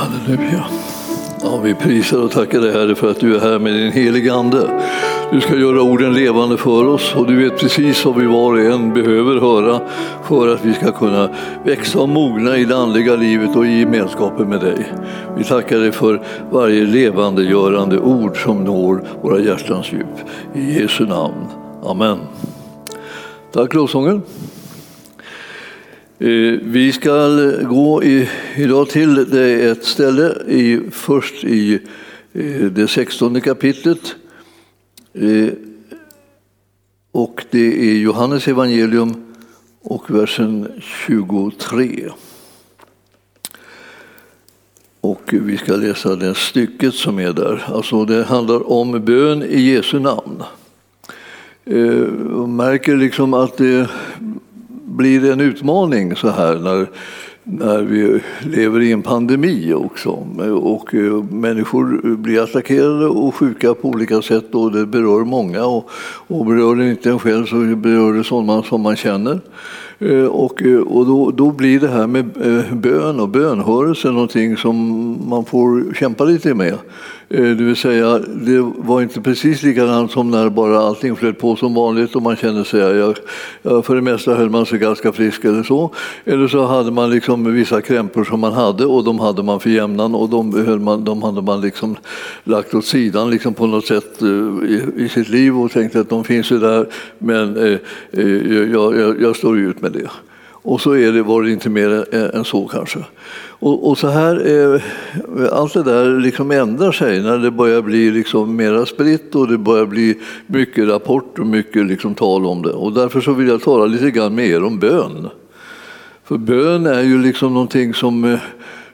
Halleluja. Ja, vi prisar och tackar dig Herre för att du är här med din heliga Ande. Du ska göra orden levande för oss och du vet precis vad vi var och en behöver höra för att vi ska kunna växa och mogna i det andliga livet och i gemenskapen med dig. Vi tackar dig för varje levandegörande ord som når våra hjärtans djup. I Jesu namn. Amen. Tack lovsången. Eh, vi ska eh, gå i, idag till det ett ställe i, först i eh, det sextonde kapitlet. Och det är Johannes evangelium och versen 23. Och vi ska läsa det stycket som är där. Alltså det handlar om bön i Jesu namn. Man märker liksom att det blir en utmaning så här när, när vi lever i en pandemi också. Och eh, människor blir attackerade och sjuka på olika sätt och det berör många. Och, och berör det inte en själv så berör det sådana som man känner. Eh, och, eh, och då, då blir det här med bön och bönhörelse någonting som man får kämpa lite med. Eh, det vill säga, det var inte precis likadant som när bara allting flöt på som vanligt och man kände sig, jag, för det mesta höll man sig ganska frisk eller så. Eller så hade man liksom vissa krämpor som man hade och de hade man för jämnan och de, höll man, de hade man liksom lagt åt sidan liksom på något sätt eh, i, i sitt liv och tänkte att de finns ju där men eh, eh jag, jag, jag står ut med det. Och så är det, var det inte mer än så kanske. Och, och så här, eh, allt det där liksom ändrar sig när det börjar bli liksom mera spritt och det börjar bli mycket rapport och mycket liksom tal om det. Och därför så vill jag tala lite grann med er om bön. För bön är ju liksom någonting som, eh,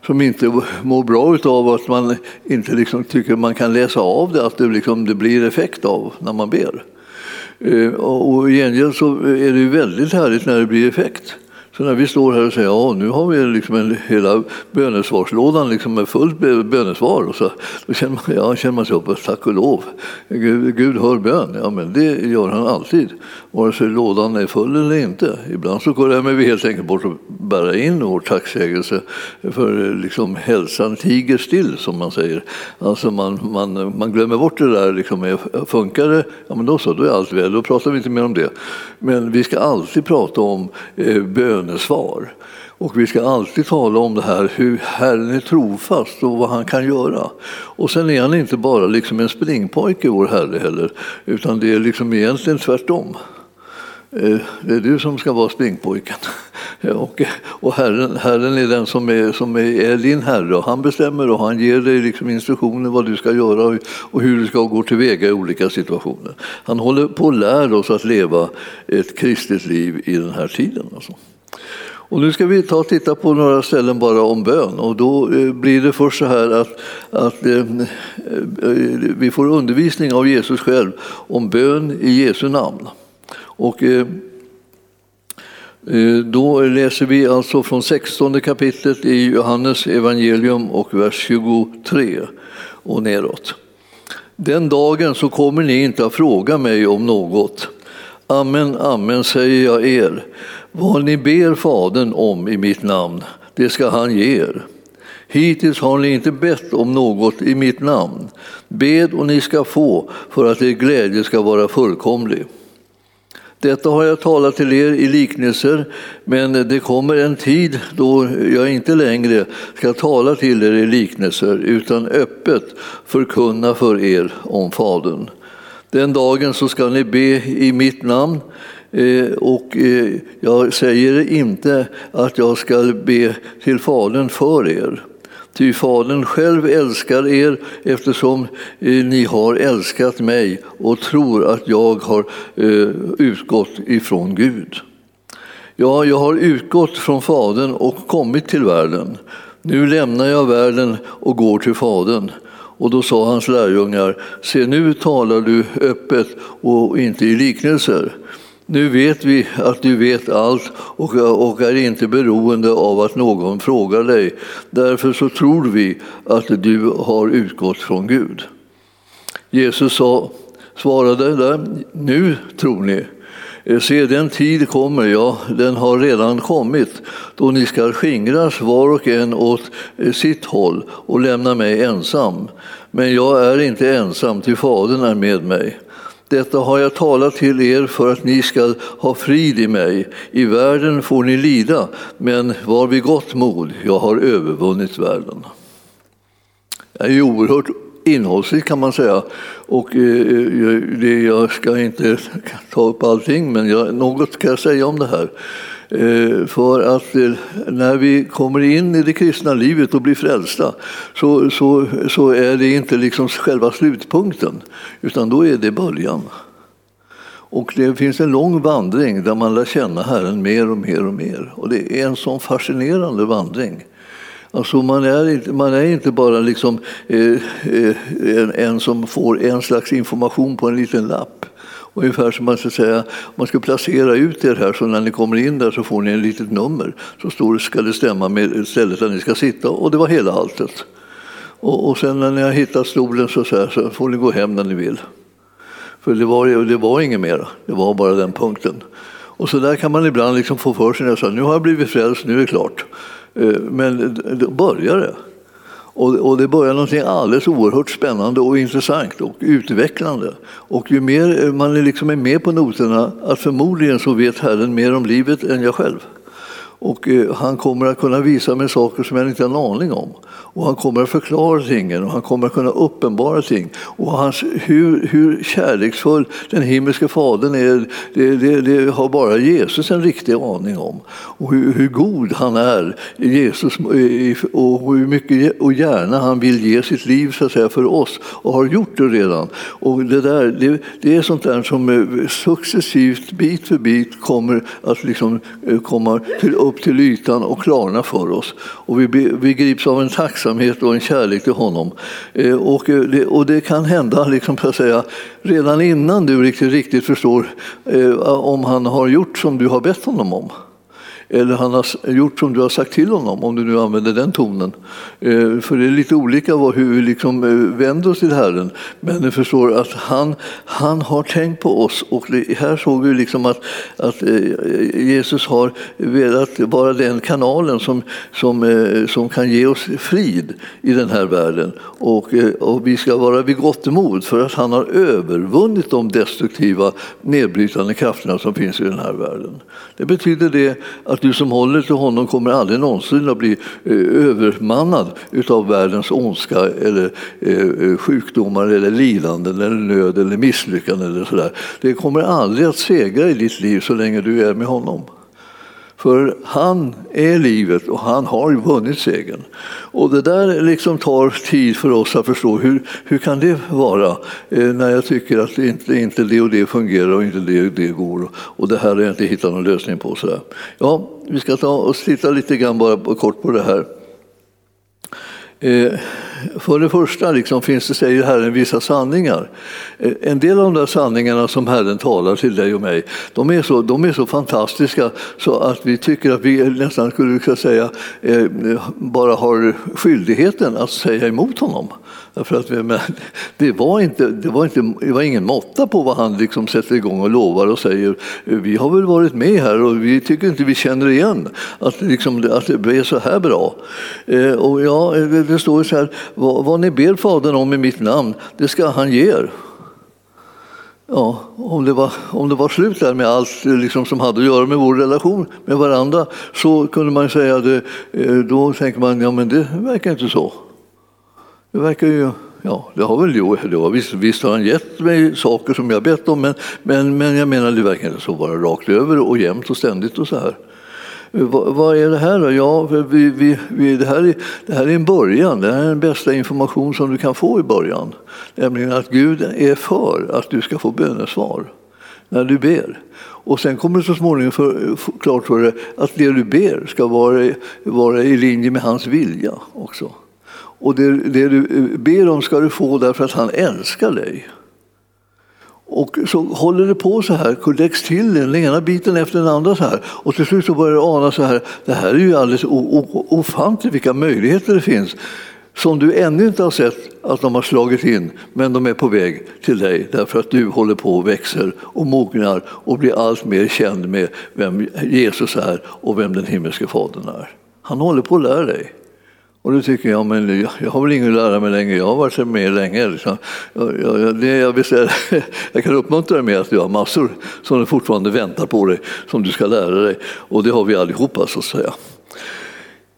som inte mår bra av att man inte liksom tycker man kan läsa av det, att det, liksom, det blir effekt av när man ber. Eh, och i gengäld så är det ju väldigt härligt när det blir effekt. Så när vi står här och säger ja, nu har vi liksom en, hela bönesvarslådan liksom med fullt bönesvar, och så, då känner man, ja, känner man sig upp, tack och lov. Gud, Gud hör bön, ja men det gör han alltid, vare sig lådan är full eller inte. Ibland så går vi helt enkelt bort och bära in vår tacksägelse för liksom, hälsan tiger still, som man säger. Alltså man, man, man glömmer bort det där, liksom, funkar det, ja men då så, då är allt väl, då pratar vi inte mer om det. Men vi ska alltid prata om eh, bön hennes svar. Och vi ska alltid tala om det här, hur Herren är trofast och vad han kan göra. Och sen är han inte bara liksom en springpojke, vår Herre, heller, utan det är liksom egentligen tvärtom. Eh, det är du som ska vara springpojken. Och, och herren, herren är den som är, som är, din Herre och han bestämmer och han ger dig liksom instruktioner vad du ska göra och hur du ska gå tillväga i olika situationer. Han håller på att lära oss att leva ett kristet liv i den här tiden. Alltså. Och nu ska vi ta och titta på några ställen bara om bön och då eh, blir det först så här att, att eh, eh, vi får undervisning av Jesus själv om bön i Jesu namn. Och eh, då läser vi alltså från 16 kapitlet i Johannes evangelium och vers 23 och neråt. Den dagen så kommer ni inte att fråga mig om något. Amen, amen säger jag er. Vad ni ber Fadern om i mitt namn, det ska han ge er. Hittills har ni inte bett om något i mitt namn. Bed och ni ska få, för att er glädje ska vara fullkomlig. Detta har jag talat till er i liknelser, men det kommer en tid då jag inte längre ska tala till er i liknelser utan öppet förkunna för er om Fadern. Den dagen så ska ni be i mitt namn Eh, och eh, jag säger inte att jag ska be till Fadern för er. Ty Fadern själv älskar er eftersom eh, ni har älskat mig och tror att jag har utgått ifrån Gud. Ja, jag har utgått från Fadern och kommit till världen. Nu lämnar jag världen och går till Fadern. Och då sa hans lärjungar, se nu talar du öppet och inte i liknelser. Nu vet vi att du vet allt och är inte beroende av att någon frågar dig. Därför så tror vi att du har utgått från Gud. Jesus sa, svarade där, nu tror ni. Eh, se, den tid kommer, ja, den har redan kommit, då ni ska skingras var och en åt eh, sitt håll och lämna mig ensam. Men jag är inte ensam, ty Fadern är med mig. Detta har jag talat till er för att ni ska ha frid i mig. I världen får ni lida, men var vid gott mod, jag har övervunnit världen. Det är ju oerhört innehållsrikt kan man säga. Och eh, eh, det, jag ska inte ta upp allting, men jag, något ska jag säga om det här. Eh, för att eh, när vi kommer in i det kristna livet och blir frälsta så, så, så är det inte liksom själva slutpunkten, utan då är det början. Och det finns en lång vandring där man lär känna Herren mer och mer och mer. Och det är en sån fascinerande vandring. Alltså man, är inte, man är inte bara liksom, eh, eh, en, en, som får en slags information på en liten lapp. Ungefär som man ska säga, man ska placera ut er här så när ni kommer in där så får ni ett litet nummer. Så står, ska det stämma med stället där ni ska sitta och det var hela alltet. Och, och sen när ni har hittat stolen så, så, här, så får ni gå hem när ni vill. För det var, det var inget mer, det var bara den punkten. Och så där kan man ibland liksom få för sig att nu har jag blivit frälst, nu är det klart. Eh, men då börjar det. Och, det börjar någonting alldeles oerhört spännande och intressant och utvecklande. Och ju mer man liksom är med på noterna, att förmodligen så vet Herren mer om livet än jag själv. Och eh, han kommer att kunna visa mig saker som jag inte har en aning om. Och han kommer att förklara tingen och han kommer att kunna uppenbara ting. Och hans, hur, hur kärleksfull den himmelske Fadern är, det, det, det, har bara Jesus en riktig aning om. Och hur, hur god han är, Jesus, eh, och hur mycket och gärna han vill ge sitt liv så att säga, för oss och har gjort det redan. Och det, där, det, det är sånt där som eh, successivt, bit för bit, kommer att liksom komma till, upp till ytan och klarna för oss. Och vi, vi grips av en tacksamhet och en kärlek till honom. Eh, och eh, det, och det kan hända liksom, att säga, redan innan du riktigt, riktigt förstår eh, om han har gjort som du har bett honom om eller han har gjort som du har sagt till honom, om du nu använder den tonen. Eh, för det är lite olika hur vi liksom eh, vänder oss till Herren. Men du förstår att han, han har tänkt på oss och här såg vi liksom att, att eh, Jesus har velat vara den kanalen som, som, som kan ge oss frid i den här världen. Och, och vi ska vara vid gott mod för att han har övervunnit de destruktiva nedbrytande krafterna som finns i den här världen. Det betyder det att du som håller till honom kommer aldrig någonsin att bli eh, övermannad av världens ondska eller eh, eh, sjukdomar eller lidanden eller nöd eller misslyckanden. Eller sådär. Det kommer aldrig att segra i ditt liv så länge du är med honom. För han är livet och han har vunnit segern. Och det där liksom tar tid för oss att förstå. Hur, hur kan det vara eh, när jag tycker att inte, inte det och det fungerar och inte det och det går och det här har jag inte hittat någon lösning på. Så Ja, vi ska ta och titta lite grann bara kort på det här. Eh, för det första liksom finns det, säger Herren, vissa sanningar. Eh, en del av de där sanningarna som Herren talar till dig och mig, de är så, de är så fantastiska så att vi tycker att vi nästan skulle säga eh, bara har skyldigheten att säga emot honom. Därför att, men, det, var inte, det, var inte, det var ingen måtta på vad han liksom sätter igång och lovar och säger. Vi har väl varit med här och vi tycker inte vi känner igen att, liksom, att det blev så här bra. Eh, och ja, det står så här, vad, vad ni ber Fadern om i mitt namn, det ska han ge er. Ja, om det, var, om det var slut där med allt eh, liksom, som hade att göra med vår relation med varandra så kunde man säga det, eh, då tänker man ja men det verkar inte så. Det verkar ju... Ja, det har väl gjort. Det var, visst, visst har han gett mig saker som jag bett om men, men, men jag menar det verkar inte så bara rakt över och jämt och ständigt och så här. Vad, vad är det här då? Ja, vi, vi, vi, det, här är, det här är en början. Det här är den bästa information som du kan få i början. Nämligen att Gud är för att du ska få bönesvar när du ber. Och sen kommer det så småningom för, för, klart för dig att det du ber ska vara, vara i linje med hans vilja också. Och det, det du eh, ber om ska du få därför att han älskar dig. Och så håller det på så här, kodex till den ena biten efter den andra så här. Och till slut så börjar du ana så här, det här är ju alldeles ofantligt vilka möjligheter det finns. som du ännu inte har sett att de har slagit in, men de är på väg till dig därför att du håller på och växer och mognar och blir allt mer känd med vem Jesus är och vem den himmelske Fadern är. Han håller på att lära dig. Och då tycker jag, men jag har väl ingen att lära mig längre, jag har varit med länge. Liksom. Jag, jag, det jag, vill säga, jag kan uppmuntra dig med att du har massor som fortfarande väntar på dig, som du ska lära dig. Och det har vi allihopa så att säga.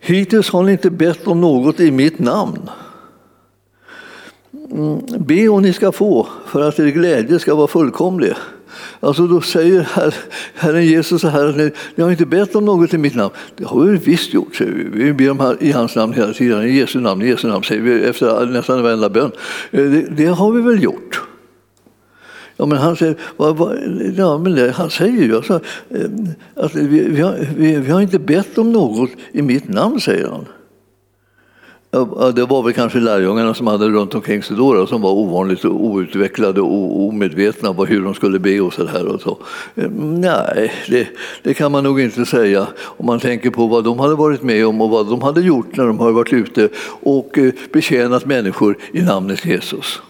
Hittills har ni inte bett om något i mitt namn. Mm, be och ni ska få, för att er glädje ska vara fullkomlig. Alltså då säger her, Herren Jesus så här, ni, ni har inte bett om något i mitt namn. Det har vi visst gjort, säger vi. Vi ber om i hans namn hela tiden. I Jesu namn, i Jesu namn, säger vi efter nästan varenda bön. Eh, det, det har vi väl gjort. Ja, men han säger, vad, vad, ja, men det, han säger ju alltså, eh, att vi, vi, har, vi, vi har inte bett om något i mitt namn, säger han. Det var väl kanske lärjungarna som hade runt omkring sig då, som var ovanligt outvecklade och omedvetna om hur de skulle be och så där. och så. Eh, nej, det, det, kan man nog inte säga om man tänker på vad de hade varit med om och vad de hade gjort när de har varit ute och eh, betjänat människor i namnet Jesus.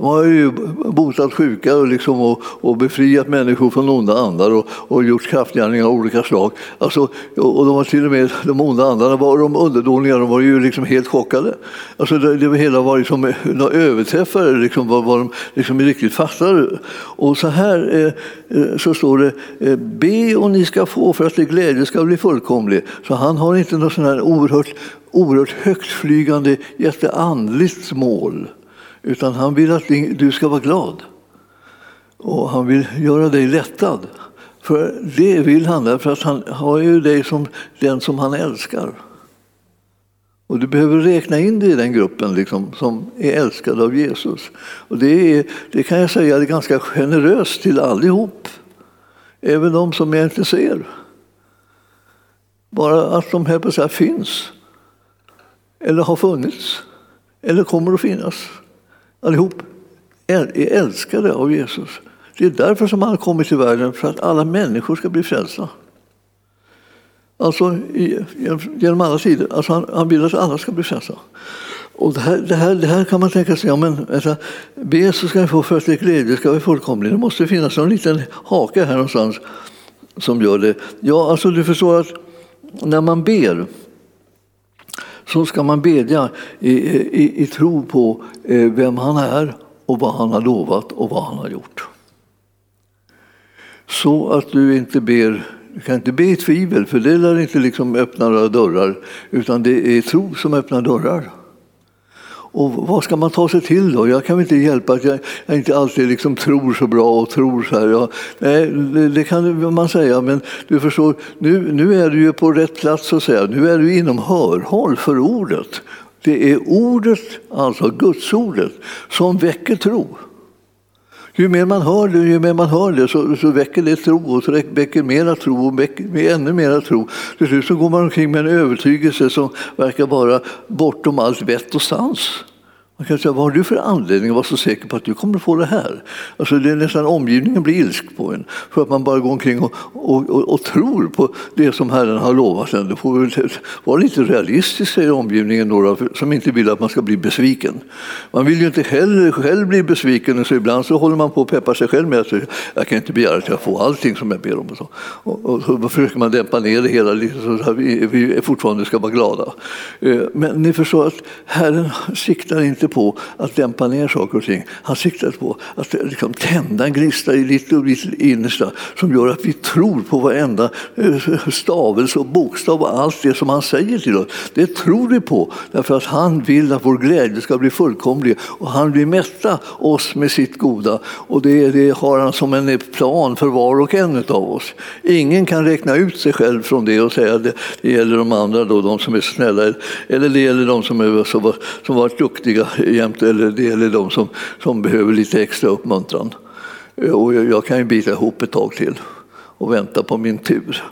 De har ju botat sjuka och, liksom, och, och befriat människor från onda andar och, och gjort kraftgärningar av olika slag. Alltså, och de var till och med, de onda andarna var de underdåniga, de var ju liksom helt chockade. Alltså det, det hela var liksom överträffade liksom, vad, vad de liksom riktigt fattade. Och så här eh, eh så står det, eh, be och ni ska få för att er glädje ska bli fullkomlig. Så han har inte något sånt här oerhört, oerhört högtflygande, jätteandligt mål. Utan han vill att du ska vara glad. Och han vill göra dig lättad. För det vill han, därför att han har ju dig som den som han älskar. Och du behöver räkna in dig i den gruppen liksom, som är älskad av Jesus. Och det, är, det kan jag säga är ganska generöst till allihop. Även de som jag inte ser. Bara att de här på så här finns. Eller har funnits. Eller kommer att finnas allihop är älskade av Jesus. Det är därför som han har kommit till världen, för att alla människor ska bli frälsta. Alltså genom alla tider. Alltså han, han vill att alla ska bli frälsta. Och det här, det, här, det här kan man tänka sig, ja, men, alltså, be så ska ni få för att er glädje ska vara fullkomlig. Det måste finnas en liten hake här någonstans som gör det. Ja, alltså du förstår att när man ber så ska man bedja i, i, i tro på eh, vem han är och vad han har lovat och vad han har gjort. Så att du inte ber du kan inte be i tvivel, för det lär inte liksom öppna några dörrar, utan det är tro som öppnar dörrar. Och vad ska man ta sig till då? Jag kan väl inte hjälpa att jag, jag inte alltid liksom tror så bra och tror så här. Ja, nej, det, det, kan man säga, men du förstår, nu, nu är du ju på rätt plats så att säga. Nu är du inom hörhåll för ordet. Det är ordet, alltså gudsordet, som väcker tro. Ju mer man hör det, ju mer man hör det så, så väcker det tro och så väcker mera tro och väcker ännu mera tro. Till slut så går man omkring med en övertygelse som verkar vara bortom allt vett och sans. Man kan säga, vad har du för anledning att vara så säker på att du kommer att få det här? Alltså det är nästan omgivningen blir ilsk på en för att man bara går omkring och, och, och, och tror på det som Herren har lovat en. Du får vara lite realistisk, säger omgivningen, några som inte vill att man ska bli besviken. Man vill ju inte heller själv bli besviken, så ibland så håller man på att peppa sig själv med att jag kan inte begära att jag får allting som jag ber om. Och så, och, och så försöker man dämpa ner det hela lite så att vi, vi fortfarande ska vara glada. Eh, men ni förstår att Herren siktar inte på att dämpa ner saker och ting. Han siktar på att liksom tända en gnista i ditt och ditt innersta som gör att vi tror på varenda eh, stavelse och bokstav och allt det som han säger till oss. Det tror vi på därför att han vill att vår glädje ska bli fullkomlig och han vill mätta oss med sitt goda. Och det, det har han som en plan för var och en av oss. Ingen kan räkna ut sig själv från det och säga att det, det gäller de andra, då, de som är snälla, eller det gäller de som, är, som, som varit duktiga jämt, eller det gäller de som, som behöver lite extra uppmuntran. Och jag kan ju bita ihop ett tag till och vänta på min tur.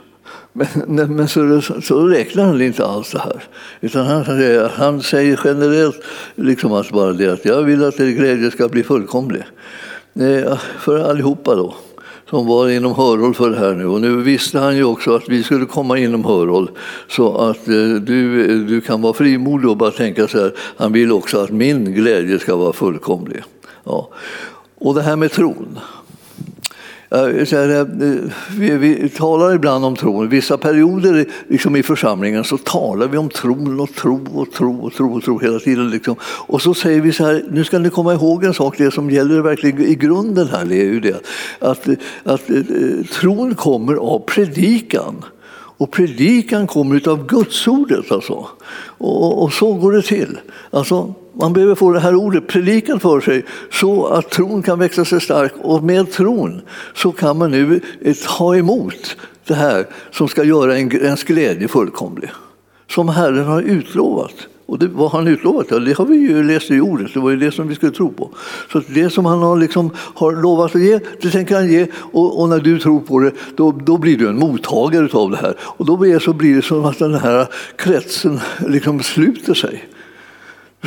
Men, men så, så räknar han inte alls det här. Utan han, han säger generellt liksom att bara det att jag vill att er glädje ska bli fullkomlig. Eh, för allihopa då som var inom hörhåll för det här nu. Och nu visste han ju också att vi skulle komma inom hörhåll. Så att eh, du, du kan vara frimodig och bara tänka så här, han vill också att min glädje ska vara fullkomlig. Ja. Och det här med tron. Eh, vi, vi, talar ibland om tron. Vissa perioder liksom i församlingen så talar vi om tron och tro och tro och tro och tro hela tiden. Liksom. Och så säger vi så här, nu ska ni komma ihåg en sak, det som gäller verkligen i grunden här är ju det att, att eh, tron kommer av predikan. Och predikan kommer av gudsordet. Alltså. Och, och, så går det till. Alltså, man behöver få det här ordet predikat för sig så att tron kan växa sig stark. Och med tron så kan man nu ta emot det här som ska göra ens glädje fullkomlig. Som Herren har utlovat. Och det, vad han utlovat, ja, det har vi ju läst i ordet, det var ju det som vi skulle tro på. Så det som han har, liksom, har lovat att ge, det tänker han ge. Och, och, när du tror på det, då, då blir du en mottagare av det här. Och då blir det, så blir det som att den här kretsen liksom sluter sig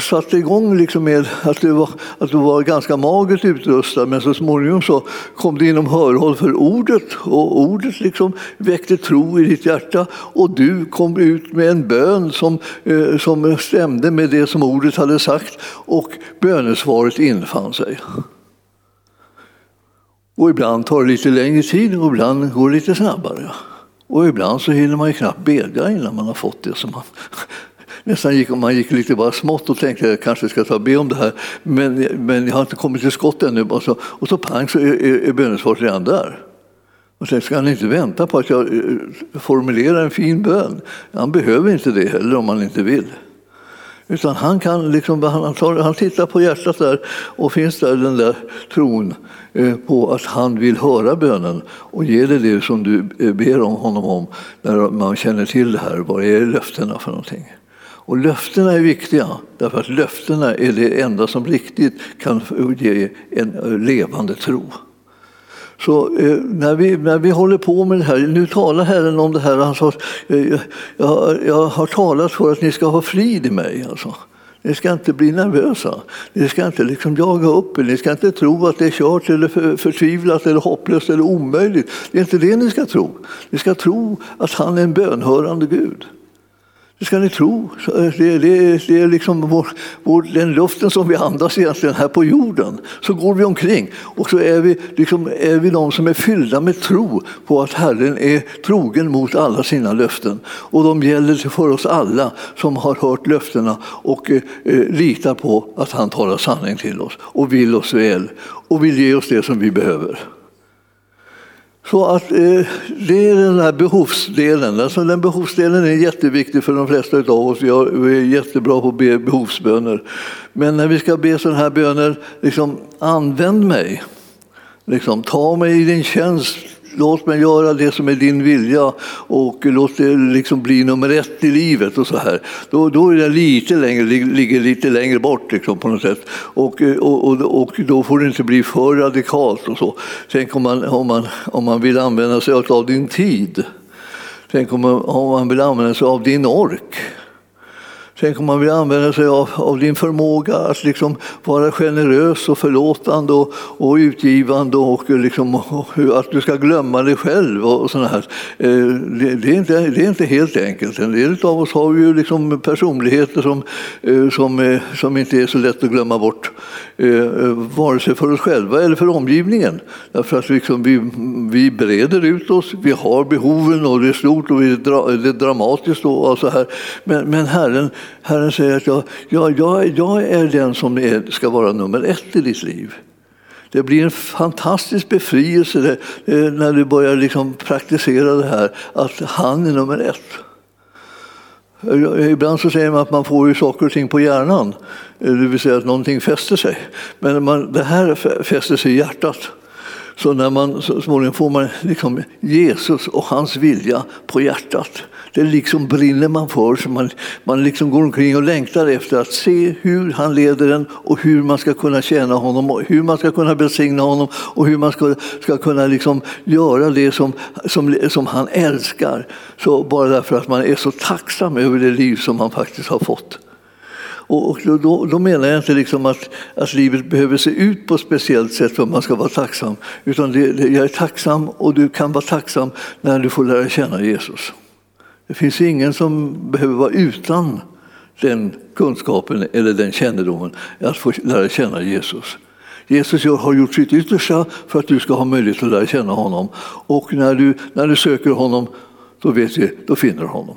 satte igång liksom med att du, var, att du var ganska magert utrustad men så småningom så kom det inom hörhåll för ordet och ordet liksom väckte tro i ditt hjärta och du kom ut med en bön som, eh, som stämde med det som ordet hade sagt och bönesvaret infann sig. Och ibland tar det lite längre tid och ibland går det lite snabbare. Och ibland så hinner man ju knappt bedja innan man har fått det som man nästan gick, man gick lite bara smått och tänkte att jag kanske ska ta be om det här. Men, men jag har inte kommit till skott ännu. Och så, och så pang så är, är, är bönesvaret redan där. Och sen ska han inte vänta på att jag eh, formulerar en fin bön. Han behöver inte det heller om han inte vill. Utan han, kan liksom, han, tar, han tittar på hjärtat där och finns där den där tron eh, på att han vill höra bönen och ge dig det som du eh, ber om honom om när man känner till det här. Vad är löftena för någonting? Och löftena är viktiga, därför att löftena är det enda som riktigt kan ge en levande tro. Så eh, när, vi, när vi håller på med det här, nu talar Herren om det här, han sa eh, jag, jag har talat för att ni ska ha frid i mig. Alltså. Ni ska inte bli nervösa. Ni ska inte liksom jaga upp er. Ni ska inte tro att det är kört eller för, förtvivlat eller hopplöst eller omöjligt. Det är inte det ni ska tro. Ni ska tro att han är en bönhörande Gud. Det ska ni tro. Eh, det, det, det är liksom vår, vår, den luften som vi andas egentligen här på jorden. Så går vi omkring och så är vi, liksom, är vi de som är fyllda med tro på att Herren är trogen mot alla sina löften. Och de gäller för oss alla som har hört löftena och eh, eh litar på att han talar sanning till oss och vill oss väl och vill ge oss det som vi behöver. Så att eh, det är den här behovsdelen. Alltså den behovsdelen är jätteviktig för de flesta av oss. Vi är jättebra på att be behovsböner. Men när vi ska be sådana här böner, liksom, använd mig. Liksom, ta mig i din tjänst låt mig göra det som är din vilja och låt det liksom bli nummer ett i livet. och så här. Då, då är det lite längre, ligger lite längre bort liksom, på något sätt. Och, och, och, och, då får det inte bli för radikalt. och så. Tänk om man, om man, om man vill använda sig av din tid. Tänk om man, om man vill använda sig av din ork. Tänk om man vill använda sig av, av din förmåga att liksom vara generös och förlåtande och, och utgivande och, liksom, och att du ska glömma dig själv. och, här. Eh, det, det, är inte, det är inte helt enkelt. En del av oss har ju liksom personligheter som, eh, som, eh, som inte är så lätt att glömma bort. Vare sig för oss själva eller för omgivningen. Därför att liksom vi, vi breder ut oss, vi har behoven och det är stort och det är dramatiskt. Och så här. Men, men Herren Herren säger att jag, jag, jag, jag är den som är, ska vara nummer ett i ditt liv. Det blir en fantastisk befrielse eh, när du börjar liksom praktisera det här, att han är nummer ett. Ibland så säger man att man får ju saker och ting på hjärnan, eh, det vill säga att någonting fäster sig. Men man, det här fäster sig i hjärtat. Så när man, så småningom får man liksom Jesus och hans vilja på hjärtat. Det liksom brinner man för, så man, man liksom går omkring och längtar efter att se hur han leder en och hur man ska kunna tjäna honom, och hur man ska kunna besigna honom och hur man ska, ska kunna liksom göra det som, som, som han älskar. Så bara därför att man är så tacksam över det liv som man faktiskt har fått. Och, då, då, menar jag inte liksom att, att livet behöver se ut på ett speciellt sätt för att man ska vara tacksam. Utan det, det, jag är tacksam och du kan vara tacksam när du får lära känna Jesus. Det finns ingen som behöver vara utan den kunskapen eller den kännedomen att få lära känna Jesus. Jesus har gjort sitt yttersta för att du ska ha möjlighet att lära känna honom. Och när du, när du söker honom, då vet du, då finner du honom.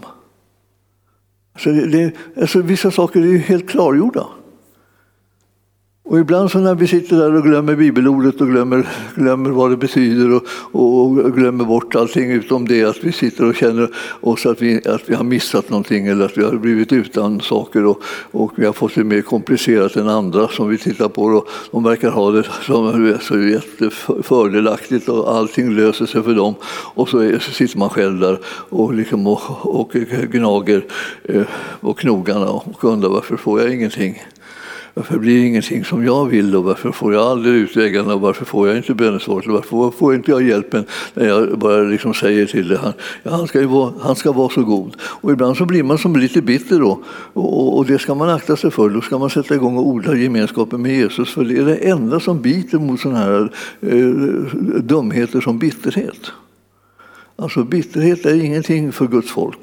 Så det, det, alltså vissa saker är ju helt klargjorda. Och ibland så när vi sitter där och glömmer bibelordet och glömmer, glömmer vad det betyder och, och glömmer bort allting utom det att vi sitter och känner oss att vi, att vi har missat någonting eller att vi har blivit utan saker och, och vi har fått det mer komplicerat än andra som vi tittar på. Och de verkar ha det som så jättefördelaktigt och allting löser sig för dem. Och så, är, så sitter man själv där och, liksom och, och gnager eh, på knogarna och undrar varför får jag ingenting. Varför blir det ingenting som jag vill och varför får jag aldrig utvägarna och varför får jag inte bönesvaret och varför får inte jag hjälpen när jag bara liksom säger till det. Han, ja, han, ska vara, han ska vara så god. Och ibland så blir man som lite bitter då och, och, det ska man akta sig för. Då ska man sätta igång och odla gemenskapen med Jesus för det är det enda som biter mot sådana här eh, dumheter som bitterhet. Alltså bitterhet är ingenting för Guds folk.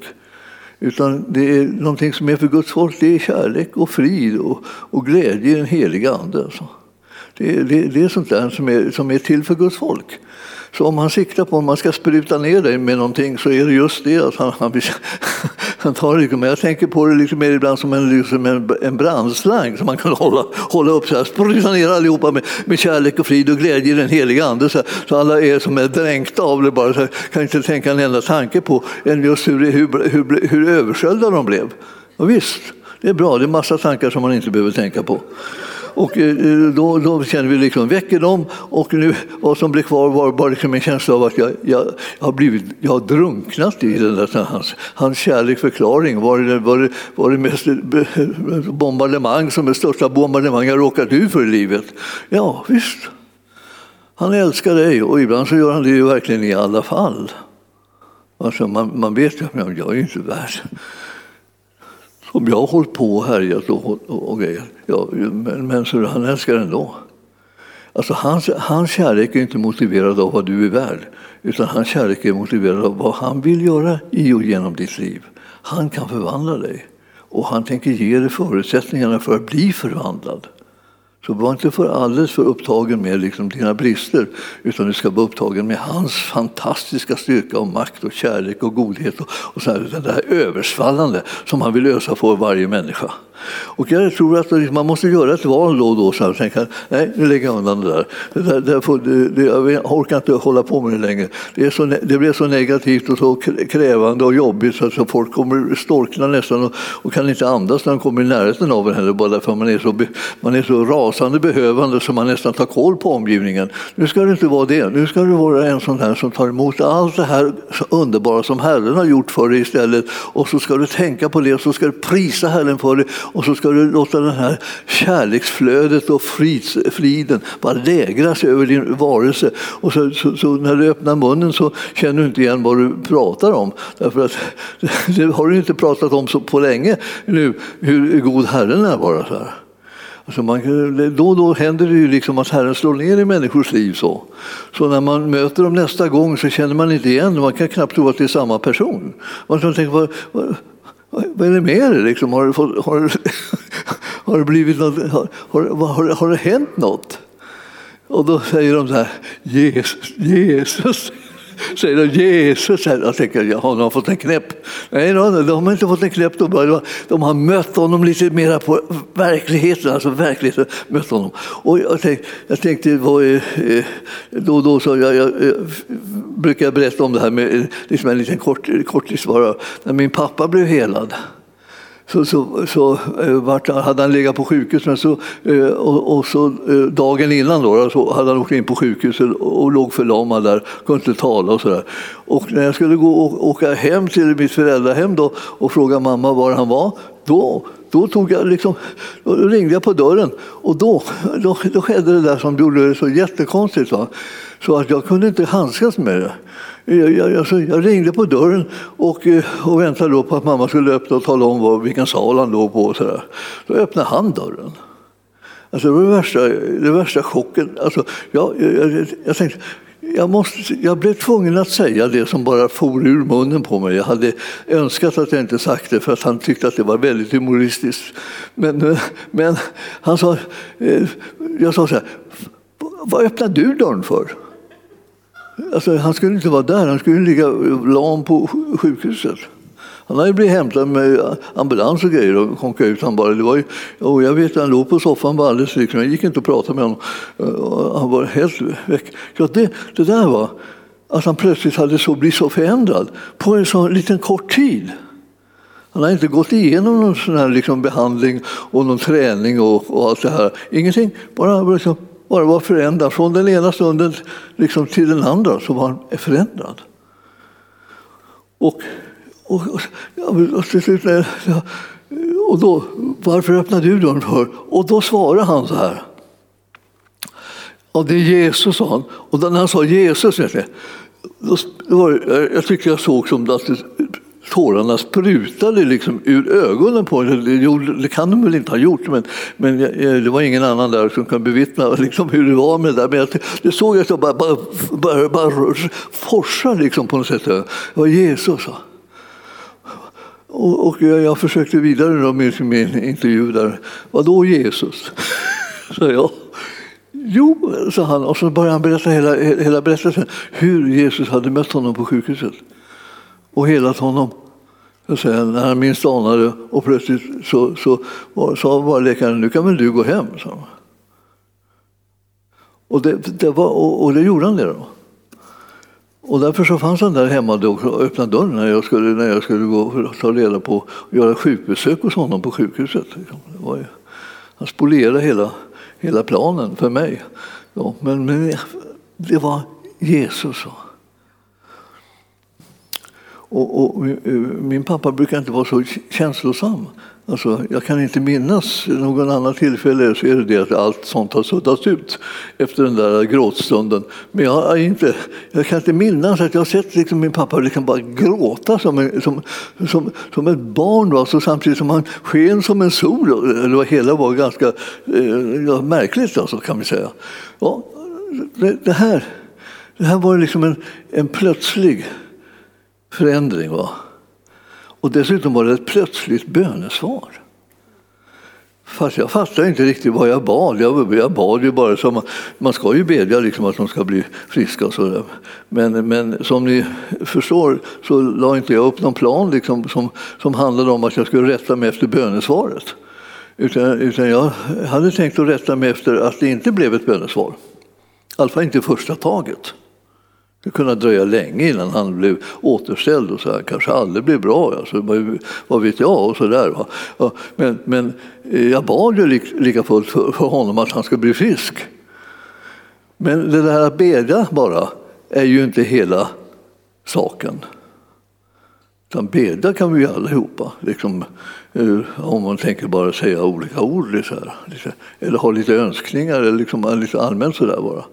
Utan det är någonting som är för Guds folk, det är kärlek och frid och, och glädje i den heliga Ande. Alltså. Det, är, det, det är sånt där som är, som är till för Guds folk. Så om han siktar på att man ska spruta ner dig med någonting så är det just det att han, han, han tar det. Men jag tänker på det lite mer ibland som en, liksom en, en brandslang som man kan hålla, hålla upp så här, spruta ner allihopa med, med kärlek och frid och glädje i den heliga ande så, här, så alla är som är dränkta av det bara så här, kan inte tänka en enda tanke på än just hur, hur, hur, hur översköljda de blev. Och visst, det är bra, det är massa tankar som man inte behöver tänka på. Och eh, eh, då, då kände vi liksom, väcker dem och nu, vad som blev kvar var bara liksom en känsla av att jag, jag, jag har blivit, jag har drunknat i den där, hans, hans kärleksförklaring. Var det, var, det, var det mest bombardemang som är största bombardemang jag råkat ut för i livet? Ja, visst. Han älskar dig och ibland så gör han det ju verkligen i alla fall. Alltså man, man vet ju att jag är inte värd om jag har hållit på och härjat och, och, och grejer. Ja, men, men så han älskar ändå. Alltså hans, hans kärlek är inte motiverad av vad du är värd utan hans kärlek är motiverad av vad han vill göra i och genom ditt liv. Han kan förvandla dig och han tänker ge dig förutsättningarna för att bli förvandlad. Så var inte för alldeles för upptagen med liksom dina brister utan du ska vara upptagen med hans fantastiska styrka och makt och kärlek och godhet och, och så här, det där översvallande som han vill ösa på varje människa. Och jag tror att man måste göra ett val då och då så här, och tänka nej, nu lägger jag undan det där. Det där, det får, det, det, jag orkar inte hålla på med det längre. Det, är så, det blir så negativt och så krävande och jobbigt så att folk kommer storkna nästan och, och, kan inte andas när de kommer i närheten av en heller bara därför att man är så, man är så rasande behövande så man nästan tar koll på omgivningen. Nu ska det inte vara det. Nu ska du vara en sån här som tar emot allt det här underbara som Herren har gjort för dig istället och så ska du tänka på det och så ska du prisa Herren för det och så ska du låta det här kärleksflödet och friden bara lägras över din varelse. Och så, så, så, när du öppnar munnen så känner du inte igen vad du pratar om. Därför att det har du inte pratat om så på länge nu, hur god Herren är bara. Så här. Alltså man, då och då händer det ju liksom att Herren slår ner i människors liv. Så. så när man möter dem nästa gång så känner man inte igen Man kan knappt tro att det är samma person. Man tänker, vad, vad, vad är det med dig? Liksom? Har, har, har, det blivit något, har, har, har det hänt något? Och då säger de så här, Jesus, Jesus säger de Jesus. Jag tänker, jaha, de har fått en knäpp. Nej, de, de har inte fått en knäpp. De, bara, de har mött honom lite mera på verkligheten. Alltså verkligheten mött honom. Och jag tänkte, jag tänkte vad, eh, då och då så jag, jag, jag brukar berätta om det här med liksom en liten kort, kortis bara. När min pappa blev helad så, så, så eh, vart, hade han legat på sjukhus men så, eh, och, och, så eh, dagen innan då, så hade han åkt in på sjukhuset och låg förlamad där, kunde inte tala och sådär. Och när jag skulle gå och åka hem till mitt föräldrahem då och fråga mamma var han var då, då, tog jag liksom, då ringde jag på dörren och då, då, då skedde det där som gjorde det så jättekonstigt. Va? Så att jag kunde inte handskas med det. Jag, jag, alltså, jag, ringde på dörren och, eh, och väntade då på att mamma skulle öppna och tala om vad, vilken sal han låg på. Och så där. Då öppnade han dörren. Alltså det var den värsta, det värsta chocken. Alltså, jag, jag, jag tänkte, jag, måste, jag blev tvungen att säga det som bara for ur munnen på mig. Jag hade önskat att jag inte sagt det för att han tyckte att det var väldigt humoristiskt. Men, men han sa, eh, jag sa så här, vad öppnar du dörren för? Alltså, han skulle inte vara där, han skulle ligga lam på sjukhuset. Han hade blivit hämtad med ambulans och grejer och konkade ut han bara. Det var ju, och jag vet han låg på soffan bara alldeles liksom. Jag gick inte att prata med honom. Eh, han var helt väck. Ja, det, det där var att han plötsligt hade så blivit så förändrad på en så liten kort tid. Han har inte gått igenom någon sån här liksom behandling och någon träning och, och allt det här. Ingenting, bara, liksom, bara var förändrad. Från den ena stunden liksom till den andra så var han förändrad. Och och, och, och till slut, och då, varför öppnar du dörren för? Och då svarade han så här. Ja, det är Jesus, sa han. Och när han sa Jesus, vet ni, då, var, jag tycker jag såg som att tårarna sprutade liksom ur ögonen på honom. Det kan de väl inte ha gjort, men, men det var ingen annan där som kan bevittna liksom hur det var med det där. Men jag, det såg jag att jag bara, bara, bara, bara forsa liksom på något sätt. Det var Jesus. Så. Och, och jag, jag, försökte vidare då med min intervju där. Vadå Jesus? sa jag. Jo, sa han. Och så började han berätta hela, hela berättelsen. Hur Jesus hade mött honom på sjukhuset. Och helat honom. Säga, när han minst anade. Och plötsligt så, så var, sa bara läkaren, nu kan väl du gå hem. Så. Och, det, det var, och, och det gjorde han det. Då. Och därför så fanns han där hemma och öppnade dörren när jag skulle, när jag skulle gå och ta reda på och göra sjukbesök hos honom på sjukhuset. Ju, han spolierade hela, hela planen för mig. Ja, men, men det var Jesus. Och, och, eh, min pappa brukar inte vara så känslosam. Alltså, jag kan inte minnas någon annan tillfälle så är det det att allt sånt har suddats ut efter den där gråtstunden. Men jag, inte, jag kan inte minnas att jag har sett liksom min pappa liksom bara gråta som, en, som, som, som ett barn. Då, alltså, samtidigt som han sken som en sol. Det hela var ganska eh, märkligt alltså, kan vi säga. Ja, det, det, här, det här var liksom en, en plötslig förändring. Va? Och dessutom var det ett plötsligt bönesvar. Fast jag fattade inte riktigt vad jag bad. Jag, jag bad ju bara som man ska ju bedja liksom att de ska bli friska och så Men, men som ni förstår så la inte jag upp någon plan liksom som, som handlade om att jag skulle rätta mig efter bönesvaret. Utan, utan jag hade tänkt att rätta mig efter att det inte blev ett bönesvar. I alla fall inte första taget. Det kunde dröja länge innan han blev återställd och så här. kanske aldrig blev bra, alltså, vad vet jag? Och så där, va? Men, men eh, jag bad ju lika fullt för, för honom att han skulle bli frisk. Men det där att bedja bara är ju inte hela saken. Utan beda kan vi ju allihopa. Liksom, eh, om man tänker bara säga olika ord, Liksom, eller ha lite önskningar, eller liksom, eh, lite allmänt sådär bara.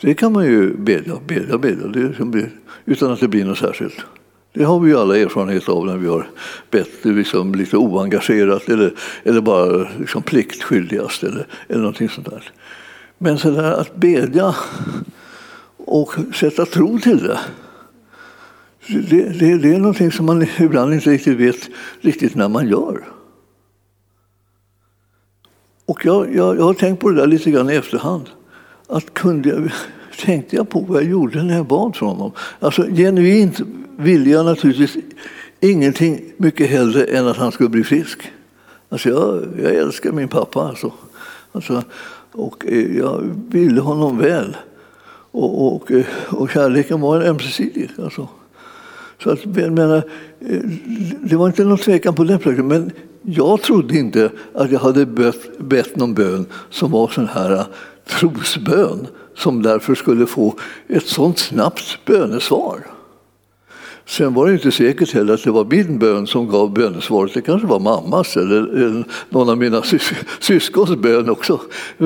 Det kan man ju bedja, bedja, bedja det liksom, utan att det blir något särskilt. Det har vi ju alla erfarenhet av när vi har bett liksom, lite oengagerat eller, eller bara liksom, pliktskyldigast eller, eller någonting sånt där. Men så där att bedja och sätta tro till det det, det, det är någonting som man ibland inte riktigt vet riktigt när man gör. Och jag, jag, jag har tänkt på det där lite grann i efterhand. Att kunde jag, tänkte jag på vad jag gjorde när jag bad för honom? Alltså genuint ville jag naturligtvis ingenting mycket hellre än att han skulle bli frisk. Alltså jag, jag älskar min pappa alltså. alltså och eh, jag ville honom väl. Och, och, och kärleken var en ömsesidig. Alltså. Så att, menar, eh, det var inte någon tvekan på den punkten. Men jag trodde inte att jag hade bett, bett någon bön som var sån här eh, trosbön som därför skulle få ett sånt snabbt bönesvar. Sen var det inte säkert heller att det var min bön som gav bönesvaret. Det kanske var mammas eller, eller någon av mina sys syskons bön också.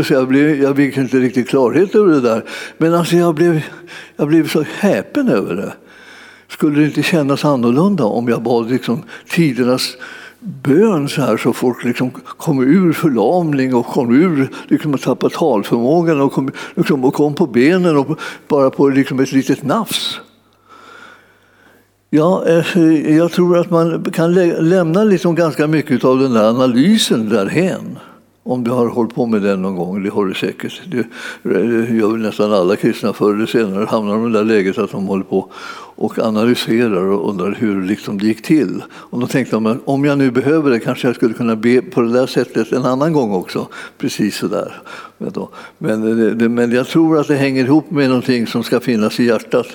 Jag, blev, jag fick inte riktigt klarhet över det där. Men alltså jag, blev, jag blev så häpen över det. Skulle det inte kännas annorlunda om jag bad liksom tidernas bön så här så folk liksom kom ur förlamning och kom ur liksom att tappa talförmågan och kom, liksom, och kom på benen och bara på liksom ett litet nafs. Ja, eh, jag tror att man kan lämna liksom ganska mycket av den där analysen därhen. Om du har hållit på med den någon gång, det har du säkert. Det eh, gör väl nästan alla kristna förr eller senare hamnar de i det där läget att de håller på och analyserar och undrar hur liksom det gick till. Och då tänkte de om jag nu behöver det kanske jag skulle kunna be på det där sättet en annan gång också. Precis så där. Men, eh, men jag tror att det hänger ihop med någonting som ska finnas i hjärtat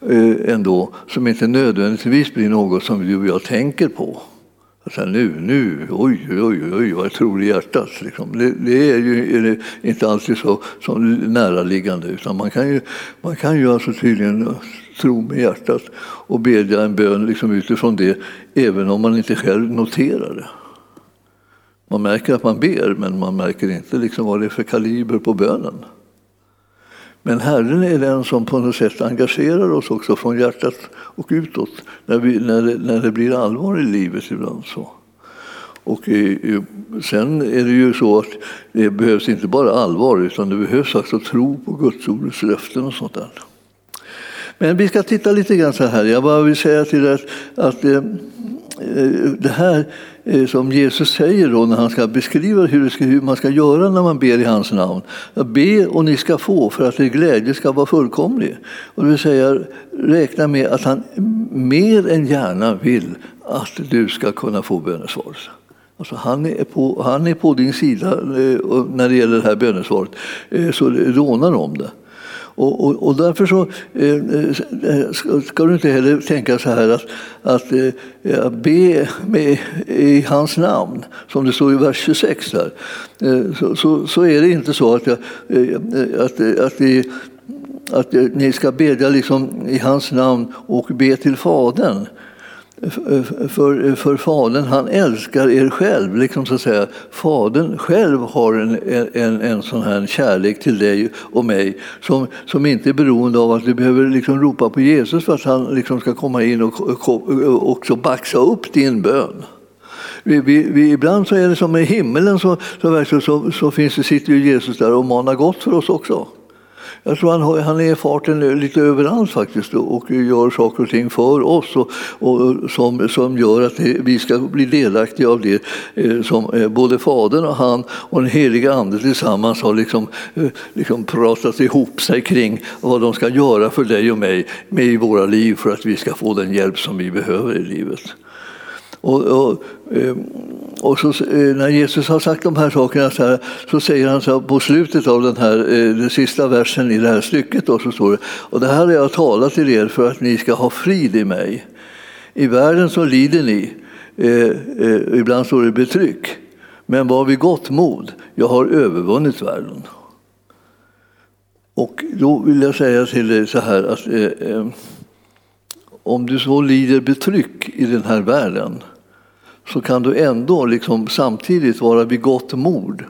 eh, ändå, som inte nödvändigtvis blir något som du och jag tänker på. Så nu, nu, oj, oj, oj, vad jag tror i hjärtat. Liksom. Det, det, är ju är det inte alltid så, så näraliggande, utan man kan ju, man kan ju alltså tydligen tro med hjärtat och bedja en bön liksom utifrån det, även om man inte själv noterar det. Man märker att man ber, men man märker inte liksom vad det är för kaliber på bönen. Men Herren är den som på något sätt engagerar oss också från hjärtat och utåt när, vi, när, det, när det blir allvar i livet ibland. så. Och eh, eh, sen är det ju så att det behövs inte bara allvar utan det behövs också tro på Guds ordets löften och sånt där. Men vi ska titta lite grann så här. Jag bara vill säga till er att, att eh, Eh, det här eh, som Jesus säger då när han ska beskriva hur, ska, hur, man ska göra när man ber i hans namn. Be och ni ska få för att er glädje ska vara fullkomlig. Och det vill säga räkna med att han mer än gärna vill att du ska kunna få bönesvar. Alltså han, är på, han är på din sida eh, när det gäller det här bönesvaret, så rånar om det. Och, och, och därför så eh, eh ska du inte heller tänka så här att, att eh, be med, i hans namn, som det står i vers 26 där. Eh, så, så, så, är det inte så att, jag, eh, att, att, att, att ni ska bedja liksom i hans namn och be till Fadern för, för Fadern, han älskar er själv. Liksom så att säga. Fadern själv har en, en, en sån här kärlek till dig och mig som, som inte är beroende av att du behöver liksom ropa på Jesus för att han liksom ska komma in och, och också baxa upp din bön. Vi, vi, vi, ibland så är det som i himmelen så, så, så, så finns det, sitter ju Jesus där och manar gott för oss också. Jag tror han, han är i farten lite överallt faktiskt och gör saker och ting för oss och, och som, som gör att vi ska bli delaktiga av det eh, som eh, både Fadern och han och den heliga Ande tillsammans har liksom, eh, liksom pratat ihop sig kring vad de ska göra för dig och mig med i våra liv för att vi ska få den hjälp som vi behöver i livet. Och, och, eh, och så, eh, när Jesus har sagt de här sakerna så, här, så säger han så här, på slutet av den, här, eh, den sista versen i det här stycket då, så står det och det här har jag talat till er för att ni ska ha frid i mig. I världen så lider ni, eh, eh, ibland står det betryck, men var vid gott mod, jag har övervunnit världen. Och då vill jag säga till dig så här att eh, om du så lider betryck i den här världen så kan du ändå liksom samtidigt vara vid gott mod.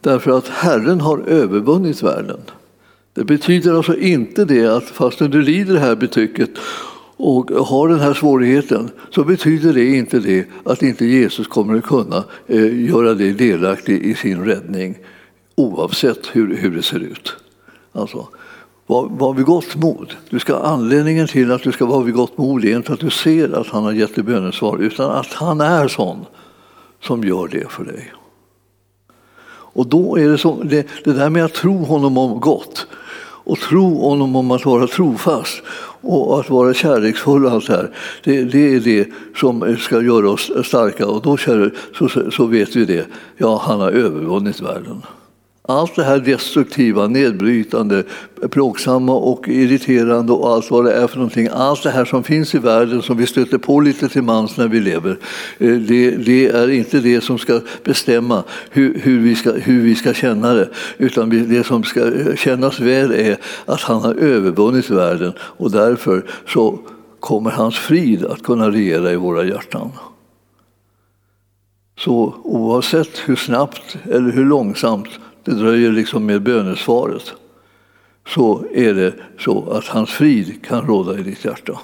Därför att Herren har övervunnit världen. Det betyder alltså inte det att fastän du lider det här betrycket och har den här svårigheten så betyder det inte det att inte Jesus kommer att kunna eh, göra dig delaktig i sin räddning oavsett hur, hur det ser ut. Alltså, var, var vid gott mod. Du ska, anledningen till att du ska vara vid gott mod är inte att du ser att han har gett dig bönesvar utan att han är sån som gör det för dig. Och då är det så, det, det där med att tro honom om gott och tro honom om att vara trofast och att vara kärleksfull och allt det här. Det, det är det som ska göra oss starka och då så, så vet vi det. Ja, han har övervunnit världen. Allt det här destruktiva, nedbrytande, plågsamma och irriterande och allt vad det är för någonting. Allt det här som finns i världen som vi stöter på lite till mans när vi lever. Eh, det, det är inte det som ska bestämma hur, hur, vi, ska, hur vi ska känna det. Utan det som ska eh, kännas väl är att han har övervunnit världen och därför så kommer hans frid att kunna regera i våra hjärtan. Så oavsett hur snabbt eller hur långsamt det dröjer liksom med bönesvaret så är det så att hans frid kan råda i ditt hjärta.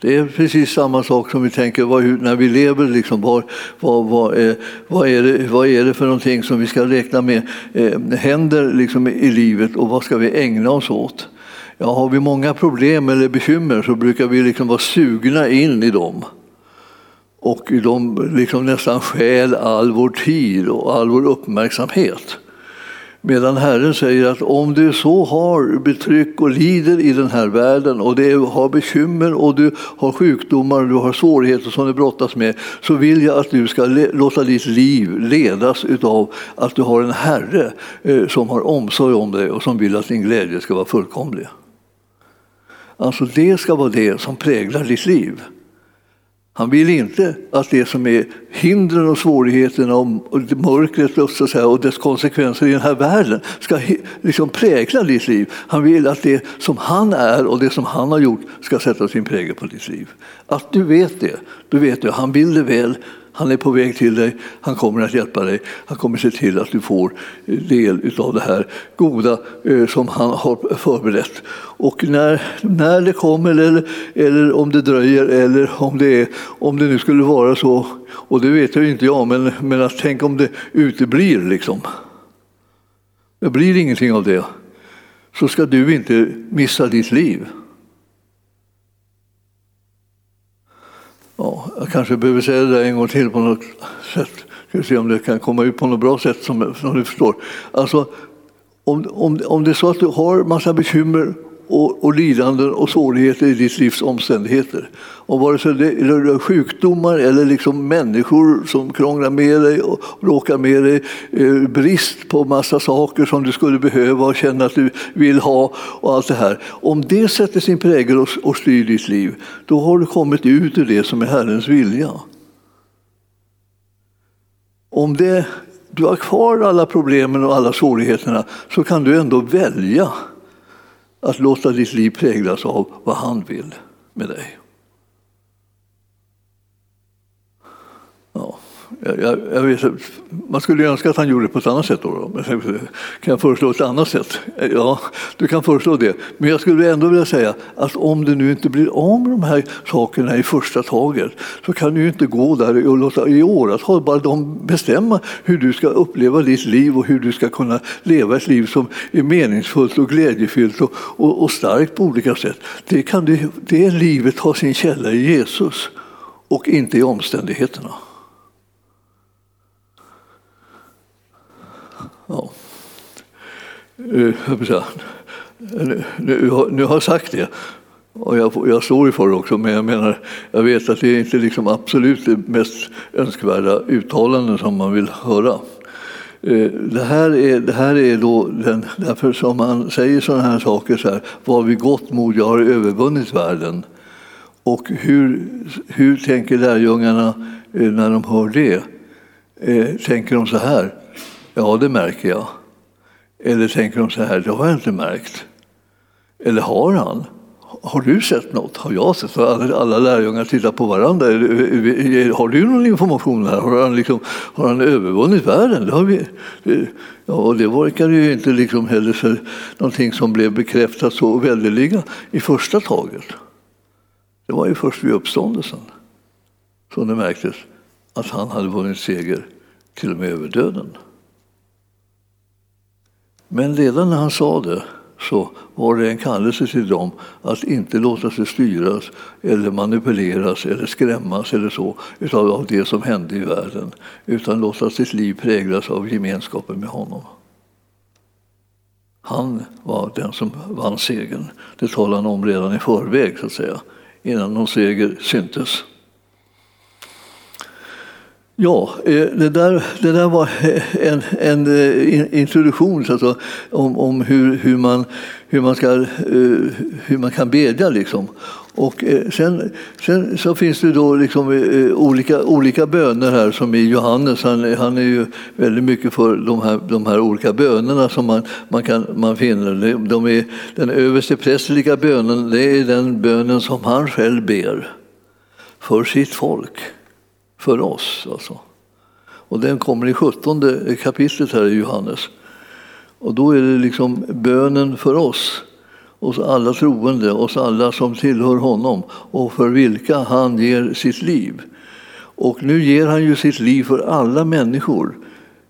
Det är precis samma sak som vi tänker när vi lever. Liksom, vad, vad, vad, är, vad, är det, vad är det för någonting som vi ska räkna med eh, händer liksom, i livet och vad ska vi ägna oss åt? Ja, har vi många problem eller bekymmer så brukar vi liksom vara sugna in i dem. Och de liksom nästan stjäl all vår tid och all vår uppmärksamhet. Medan Herren säger att om du så har betryck och lider i den här världen och du har bekymmer och du har sjukdomar och du har svårigheter som du brottas med så vill jag att du ska låta ditt liv ledas utav att du har en Herre eh, som har omsorg om dig och som vill att din glädje ska vara fullkomlig. Alltså det ska vara det som präglar ditt liv. Han vill inte att det som är hindren och svårigheterna och mörkret och dess konsekvenser i den här världen ska liksom prägla ditt liv. Han vill att det som han är och det som han har gjort ska sätta sin prägel på ditt liv. Att du vet det, du vet det, han vill det väl han är på väg till dig, han kommer att hjälpa dig, han kommer se till att du får eh, del av det här goda eh, som han har förberett. Och när, när det kommer, eller, eller om det dröjer, eller om det, är, om det nu skulle vara så, och det vet jag inte jag, men, men att tänk om det uteblir liksom. Det blir ingenting av det. Så ska du inte missa ditt liv. Ja, jag kanske behöver säga det där en gång till på något sätt. Ska se om det kan komma ut på något bra sätt som, som du förstår. Alltså, om, om, om det är så att du har massa bekymmer och, och lidanden och svårigheter i ditt livs omständigheter. Och vare sig det är sjukdomar eller liksom människor som krånglar med dig och råkar med dig, eh, brist på massa saker som du skulle behöva och känna att du vill ha och allt det här. Om det sätter sin prägel och, och styr ditt liv, då har du kommit ut ur det som är Herrens vilja. Om det, du har kvar alla problemen och alla svårigheterna så kan du ändå välja att låta ditt liv präglas av vad han vill med dig. Ja, jag, jag vet, man skulle önska att han gjorde det på ett annat sätt. Då, då. Kan jag föreslå ett annat sätt? Ja, du kan föreslå det. Men jag skulle ändå vilja säga att om du nu inte blir av med de här sakerna i första taget så kan du inte gå där och låta i åratal bara de bestämma hur du ska uppleva ditt liv och hur du ska kunna leva ett liv som är meningsfullt och glädjefyllt och, och, och starkt på olika sätt. Det, kan du, det livet har sin källa i Jesus och inte i omständigheterna. Ja. Eh, nu, nu, nu har jag sagt det, och jag, jag står för det också, men jag menar, jag vet att det är inte liksom absolut det mest önskvärda uttalanden som man vill höra. Eh, det här är, det här är då den, därför som man säger sådana här saker, så här, vad vi gott mod, jag har övervunnit världen. Och hur, hur tänker lärjungarna eh, när de hör det? Tänker de så här, Ja, det märker jag. Eller tänker de så här, det har jag inte märkt. Eller har han? Har du sett något? Har jag sett? Alla, alla lärjungar tittar på varandra. Har du någon information här? Har han, liksom, har han övervunnit världen? Det har vi, ja, och det verkar ju inte liksom heller för någonting som blev bekräftat så väldeliga i första taget. Det var ju först vid uppståndelsen som det märktes att han hade vunnit seger till och med över döden. Men redan när han sa det så var det en kallelse till dem att inte låta sig styras eller manipuleras eller skrämmas eller så av det som hände i världen utan låta sitt liv präglas av gemenskapen med honom. Han var den som vann segern. Det talade han om redan i förväg, så att säga, innan någon seger syntes. Ja, eh, det där, det där var en, en eh, introduktion alltså, om, om hur, hur, man, hur, man ska, eh, hur man kan bedja. Liksom. Och eh, sen, sen, så finns det då liksom olika, olika böner här som i Johannes. Han, han är ju väldigt mycket för de här, de här olika bönerna som man, man, kan, man finner. De är, den överste prästerliga bönen det är den bönen som han själv ber för sitt folk, för oss. Alltså. Och den kommer i 17 kapitlet här i Johannes. Och då är det liksom bönen för oss oss alla troende, oss alla som tillhör honom och för vilka han ger sitt liv. Och nu ger han ju sitt liv för alla människor.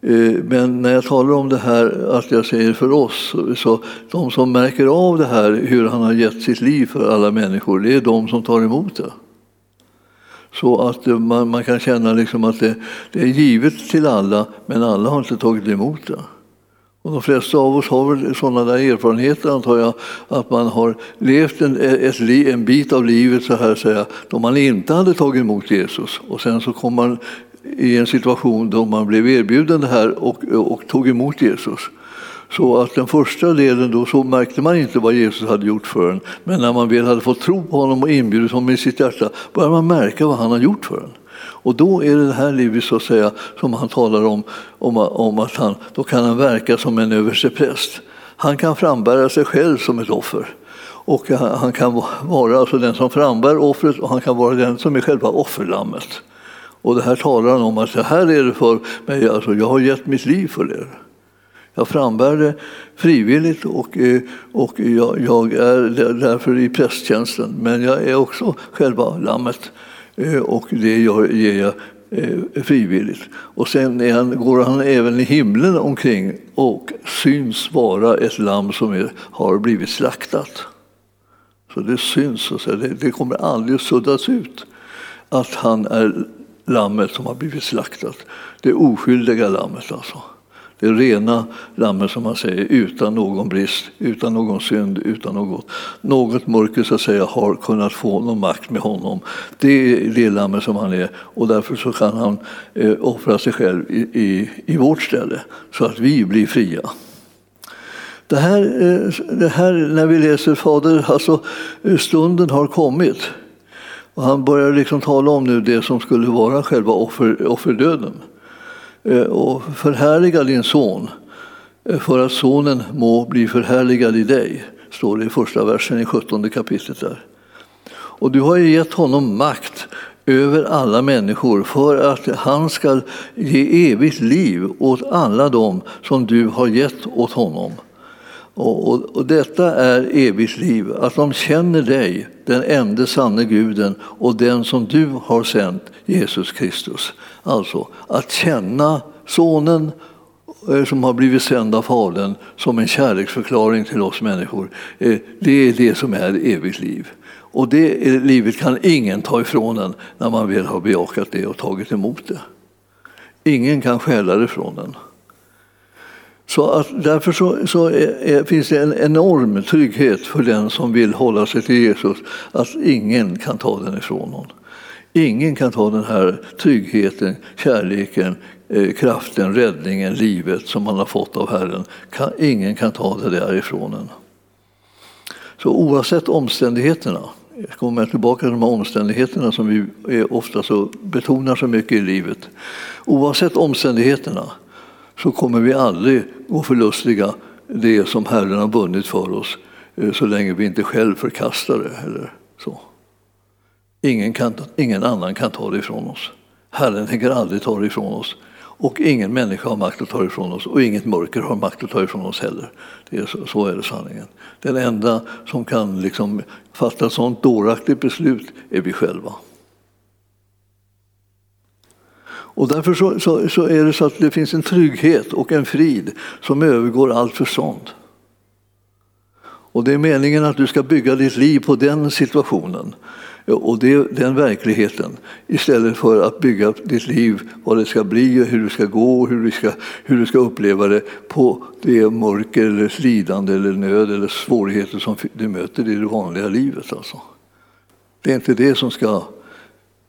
Eh, men när jag talar om det här, att jag säger för oss, så de som märker av det här, hur han har gett sitt liv för alla människor, det är de som tar emot det. Så att eh, man, man kan känna liksom att det, det är givet till alla, men alla har inte tagit emot det. Och de flesta av oss har väl sådana där erfarenheter, antar jag, att man har levt en, ett, en bit av livet så här säga, då man inte hade tagit emot Jesus. Och sen så kom man i en situation då man blev erbjuden det här och, och tog emot Jesus. Så att den första delen då så märkte man inte vad Jesus hade gjort för en. Men när man väl hade fått tro på honom och inbjudit honom i sitt hjärta började man märka vad han har gjort för en. Och då är det det här livet så att säga, som han talar om, om, om att han, då kan han verka som en överstepräst. Han kan frambära sig själv som ett offer. Och han kan vara alltså den som frambär offret och han kan vara den som är själva offerlammet. Och det här talar han om att det här är det för mig, alltså jag har gett mitt liv för er. Jag frambär det frivilligt och, eh, och jag, jag är därför i prästtjänsten. Men jag är också själva lammet eh, och det ger jag eh, frivilligt. Och sen han, går han även i himlen omkring och syns vara ett lamm som är, har blivit slaktat. Så det syns, så det, det kommer aldrig att suddas ut att han är lammet som har blivit slaktat. Det oskyldiga lammet alltså. Det rena lammet som man säger, utan någon brist, utan någon synd, utan något, något mörker så att säga, har kunnat få någon makt med honom. Det är det lammet som han är och därför så kan han eh, offra sig själv i, i, i vårt ställe så att vi blir fria. Det här, eh, det här när vi läser Fader, alltså eh, stunden har kommit. Och han börjar liksom tala om nu det som skulle vara själva offer, offerdöden. Eh, och förhärliga din son eh, för att sonen må bli förhärligad i dig, står det i första versen i 17 kapitlet. där. Och du har ju gett honom makt över alla människor för att han ska ge evigt liv åt alla dem som du har gett åt honom. Och, och, och, detta är evigt liv, att de känner dig, den enda sanne guden och den som du har sänt, Jesus Kristus. Alltså att känna Sonen eh, som har blivit sänd av Fadern som en kärleksförklaring till oss människor. Eh, det är det som är evigt liv. Och det livet kan ingen ta ifrån en när man väl har bejakat det och tagit emot det. Ingen kan stjäla det från en. Så att därför så, så är, finns det en enorm trygghet för den som vill hålla sig till Jesus, att ingen kan ta den ifrån någon. Ingen kan ta den här tryggheten, kärleken, eh, kraften, räddningen, livet som man har fått av Herren. ingen kan ta det därifrån en. Så oavsett omständigheterna, jag kommer tillbaka till de här omständigheterna som vi ofta så betonar så mycket i livet. Oavsett omständigheterna så kommer vi aldrig gå förlustiga det som Herren har vunnit för oss eh, så länge vi inte själv förkastar det. Eller så. Ingen, kan, ingen annan kan ta det ifrån oss. Herren tänker aldrig ta det ifrån oss. Och ingen människa har makt att ta det ifrån oss och inget mörker har makt att ta det ifrån oss heller. Det är så, så är det sanningen. Den enda som kan liksom fatta ett sådant dåraktigt beslut är vi själva. Och därför så, så, så, är det så att det finns en trygghet och en frid som övergår allt förstånd. Och det är meningen att du ska bygga ditt liv på den situationen och det, den verkligheten istället för att bygga ditt liv, vad det ska bli, hur det ska gå, hur du ska, hur du ska uppleva det på det mörker, eller lidande, eller nöd eller svårigheter som du möter i det vanliga livet. Alltså. Det är inte det som ska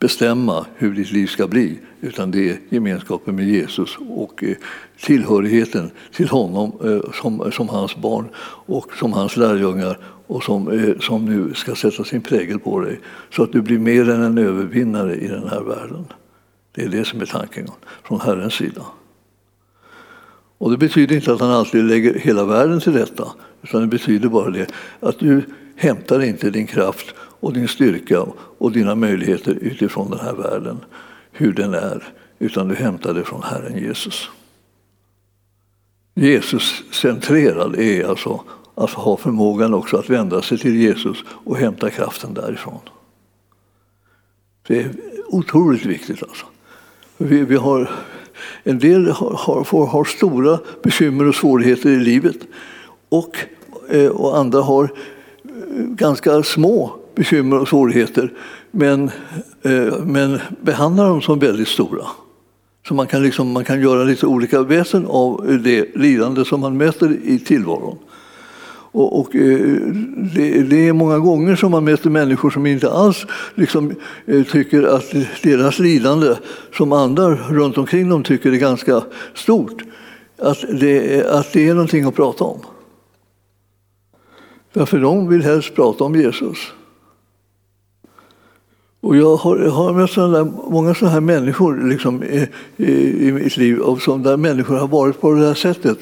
bestämma hur ditt liv ska bli, utan det är gemenskapen med Jesus och eh, tillhörigheten till honom eh, som, som hans barn och som hans lärjungar och som, eh, som nu ska sätta sin prägel på dig så att du blir mer än en övervinnare i den här världen. Det är det som är tanken från Herrens sida. Och det betyder inte att han alltid lägger hela världen till detta, utan det betyder bara det att du hämtar inte din kraft och din styrka och dina möjligheter utifrån den här världen, hur den är, utan du hämtar det från Herren Jesus. Jesus-centrerad är alltså att ha förmågan också att vända sig till Jesus och hämta kraften därifrån. Det är otroligt viktigt. Alltså. Vi, vi har, en del har, har, har, stora bekymmer och svårigheter i livet och, eh, och andra har eh, ganska små bekymmer och svårigheter men, eh, men behandlar dem som väldigt stora. Så man kan, liksom, man kan göra lite olika väsen av det lidande som man möter i tillvaron. Och, och eh, det, det, är många gånger som man möter människor som inte alls liksom, eh, tycker att deras lidande, som andra runt omkring dem tycker är ganska stort, att det, att det är någonting att prata om. Därför de vill helst prata om Jesus. Och jag har, har mött sådana många sådana här människor liksom, i, i, i, mitt liv, och som där människor har varit på det här sättet.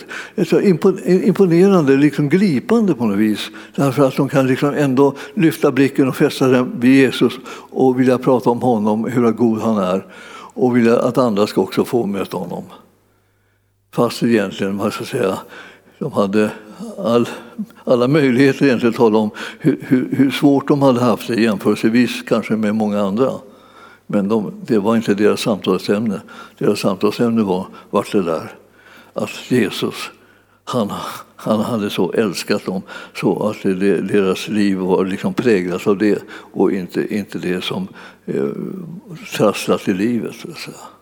Så imponerande, liksom gripande på något vis. Därför att de kan liksom ändå lyfta blicken och fästa den vid Jesus och vilja prata om honom, hur god han är. Och vilja att andra ska också få möta honom. Fast egentligen, man ska säga, de hade all, alla möjligheter egentligen att tala om hur, hur, hur, svårt de hade haft det jämförelsevis kanske med många andra. Men de, det var inte deras samtalsämne. Deras samtalsämne var vart det där att Jesus, han, han hade så älskat dem så att det, deras liv var liksom präglat av det och inte, inte det som eh, trasslat i livet. Så att säga.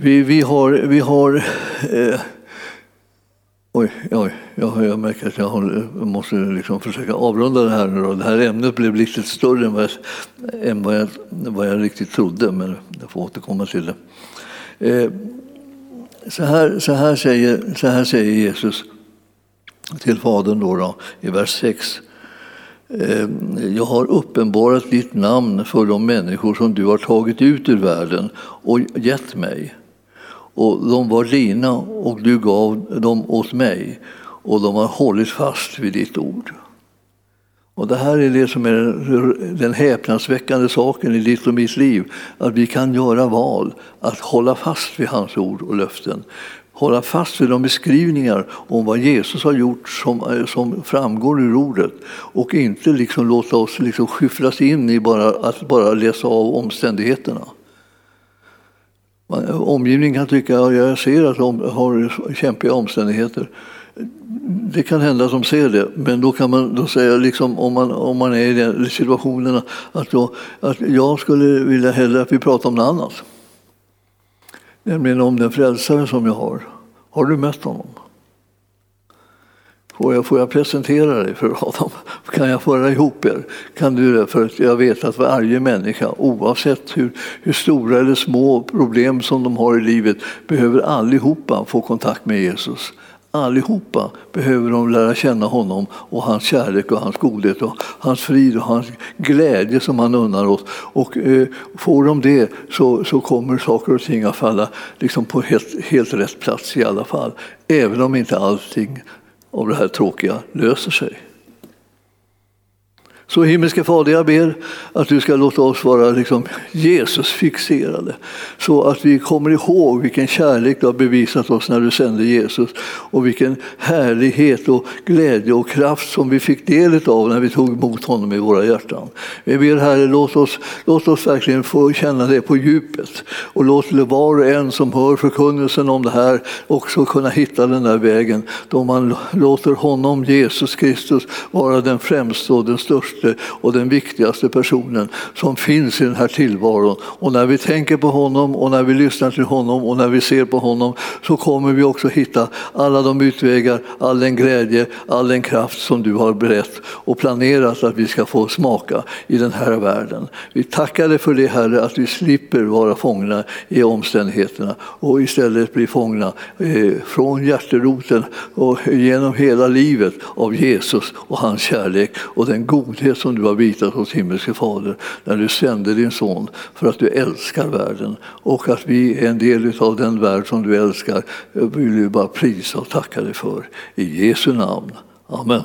Vi, vi har, vi har eh, Oj, oj jag, jag märker att jag, håller, måste liksom försöka avrunda det här nu. Då. Det här ämnet blev lite större än vad jag, än vad jag, vad jag riktigt trodde, men jag får återkomma till det. Eh, så, här, så, här säger, så här säger Jesus till Fadern då, då i vers 6. Eh, jag har uppenbarat ditt namn för de människor som du har tagit ut ur världen och gett mig och de var dina och du gav dem åt mig och de har hållit fast vid ditt ord. Och Det här är det som är den häpnadsväckande saken i ditt och mitt liv. Att vi kan göra val att hålla fast vid hans ord och löften. Hålla fast vid de beskrivningar om vad Jesus har gjort som, som framgår ur ordet och inte liksom låta oss liksom skyfflas in i bara, att bara läsa av omständigheterna. Omgivningen kan tycka att jag ser att de har kämpiga omständigheter. Det kan hända att de ser det, men då kan man då säga, liksom, om, man, om man är i den situationen, att, då, att jag skulle vilja hellre att vi pratar om något annat. Nämligen om den frälsare som jag har. Har du mött honom? Får jag, får jag presentera dig för honom? Kan jag föra ihop er? Kan du det? För jag vet att varje människa, oavsett hur, hur stora eller små problem som de har i livet, behöver allihopa få kontakt med Jesus. Allihopa behöver de lära känna honom och hans kärlek och hans godhet och hans frid och hans glädje som han unnar oss. Och eh, får de det så, så kommer saker och ting att falla liksom på helt, helt rätt plats i alla fall. Även om inte allting av det här tråkiga löser sig. Så himmelske Fader, jag ber att du ska låta oss vara liksom Jesus-fixerade. Så att vi kommer ihåg vilken kärlek du har bevisat oss när du sände Jesus. Och vilken härlighet och glädje och kraft som vi fick del av när vi tog emot honom i våra hjärtan. Vi ber Herre, låt oss, låt oss verkligen få känna det på djupet. Och låt var och en som hör förkunnelsen om det här också kunna hitta den där vägen. Då man låter honom, Jesus Kristus, vara den främste och den största störste och den viktigaste personen som finns i den här tillvaron. Och när vi tänker på honom och när vi lyssnar till honom och när vi ser på honom så kommer vi också hitta alla de utvägar, all den glädje, all den kraft som du har berett och planerat att vi ska få smaka i den här världen. Vi tackar dig för det Herre, att vi slipper vara fångna i omständigheterna och istället bli fångna eh, från hjärteroten och genom hela livet av Jesus och hans kärlek och den godhet som du har visat hos himmelske Fader när du sände din son för att du älskar världen och att vi är en del av den värld som du älskar vill vi bara prisa och tacka dig för. I Jesu namn. Amen.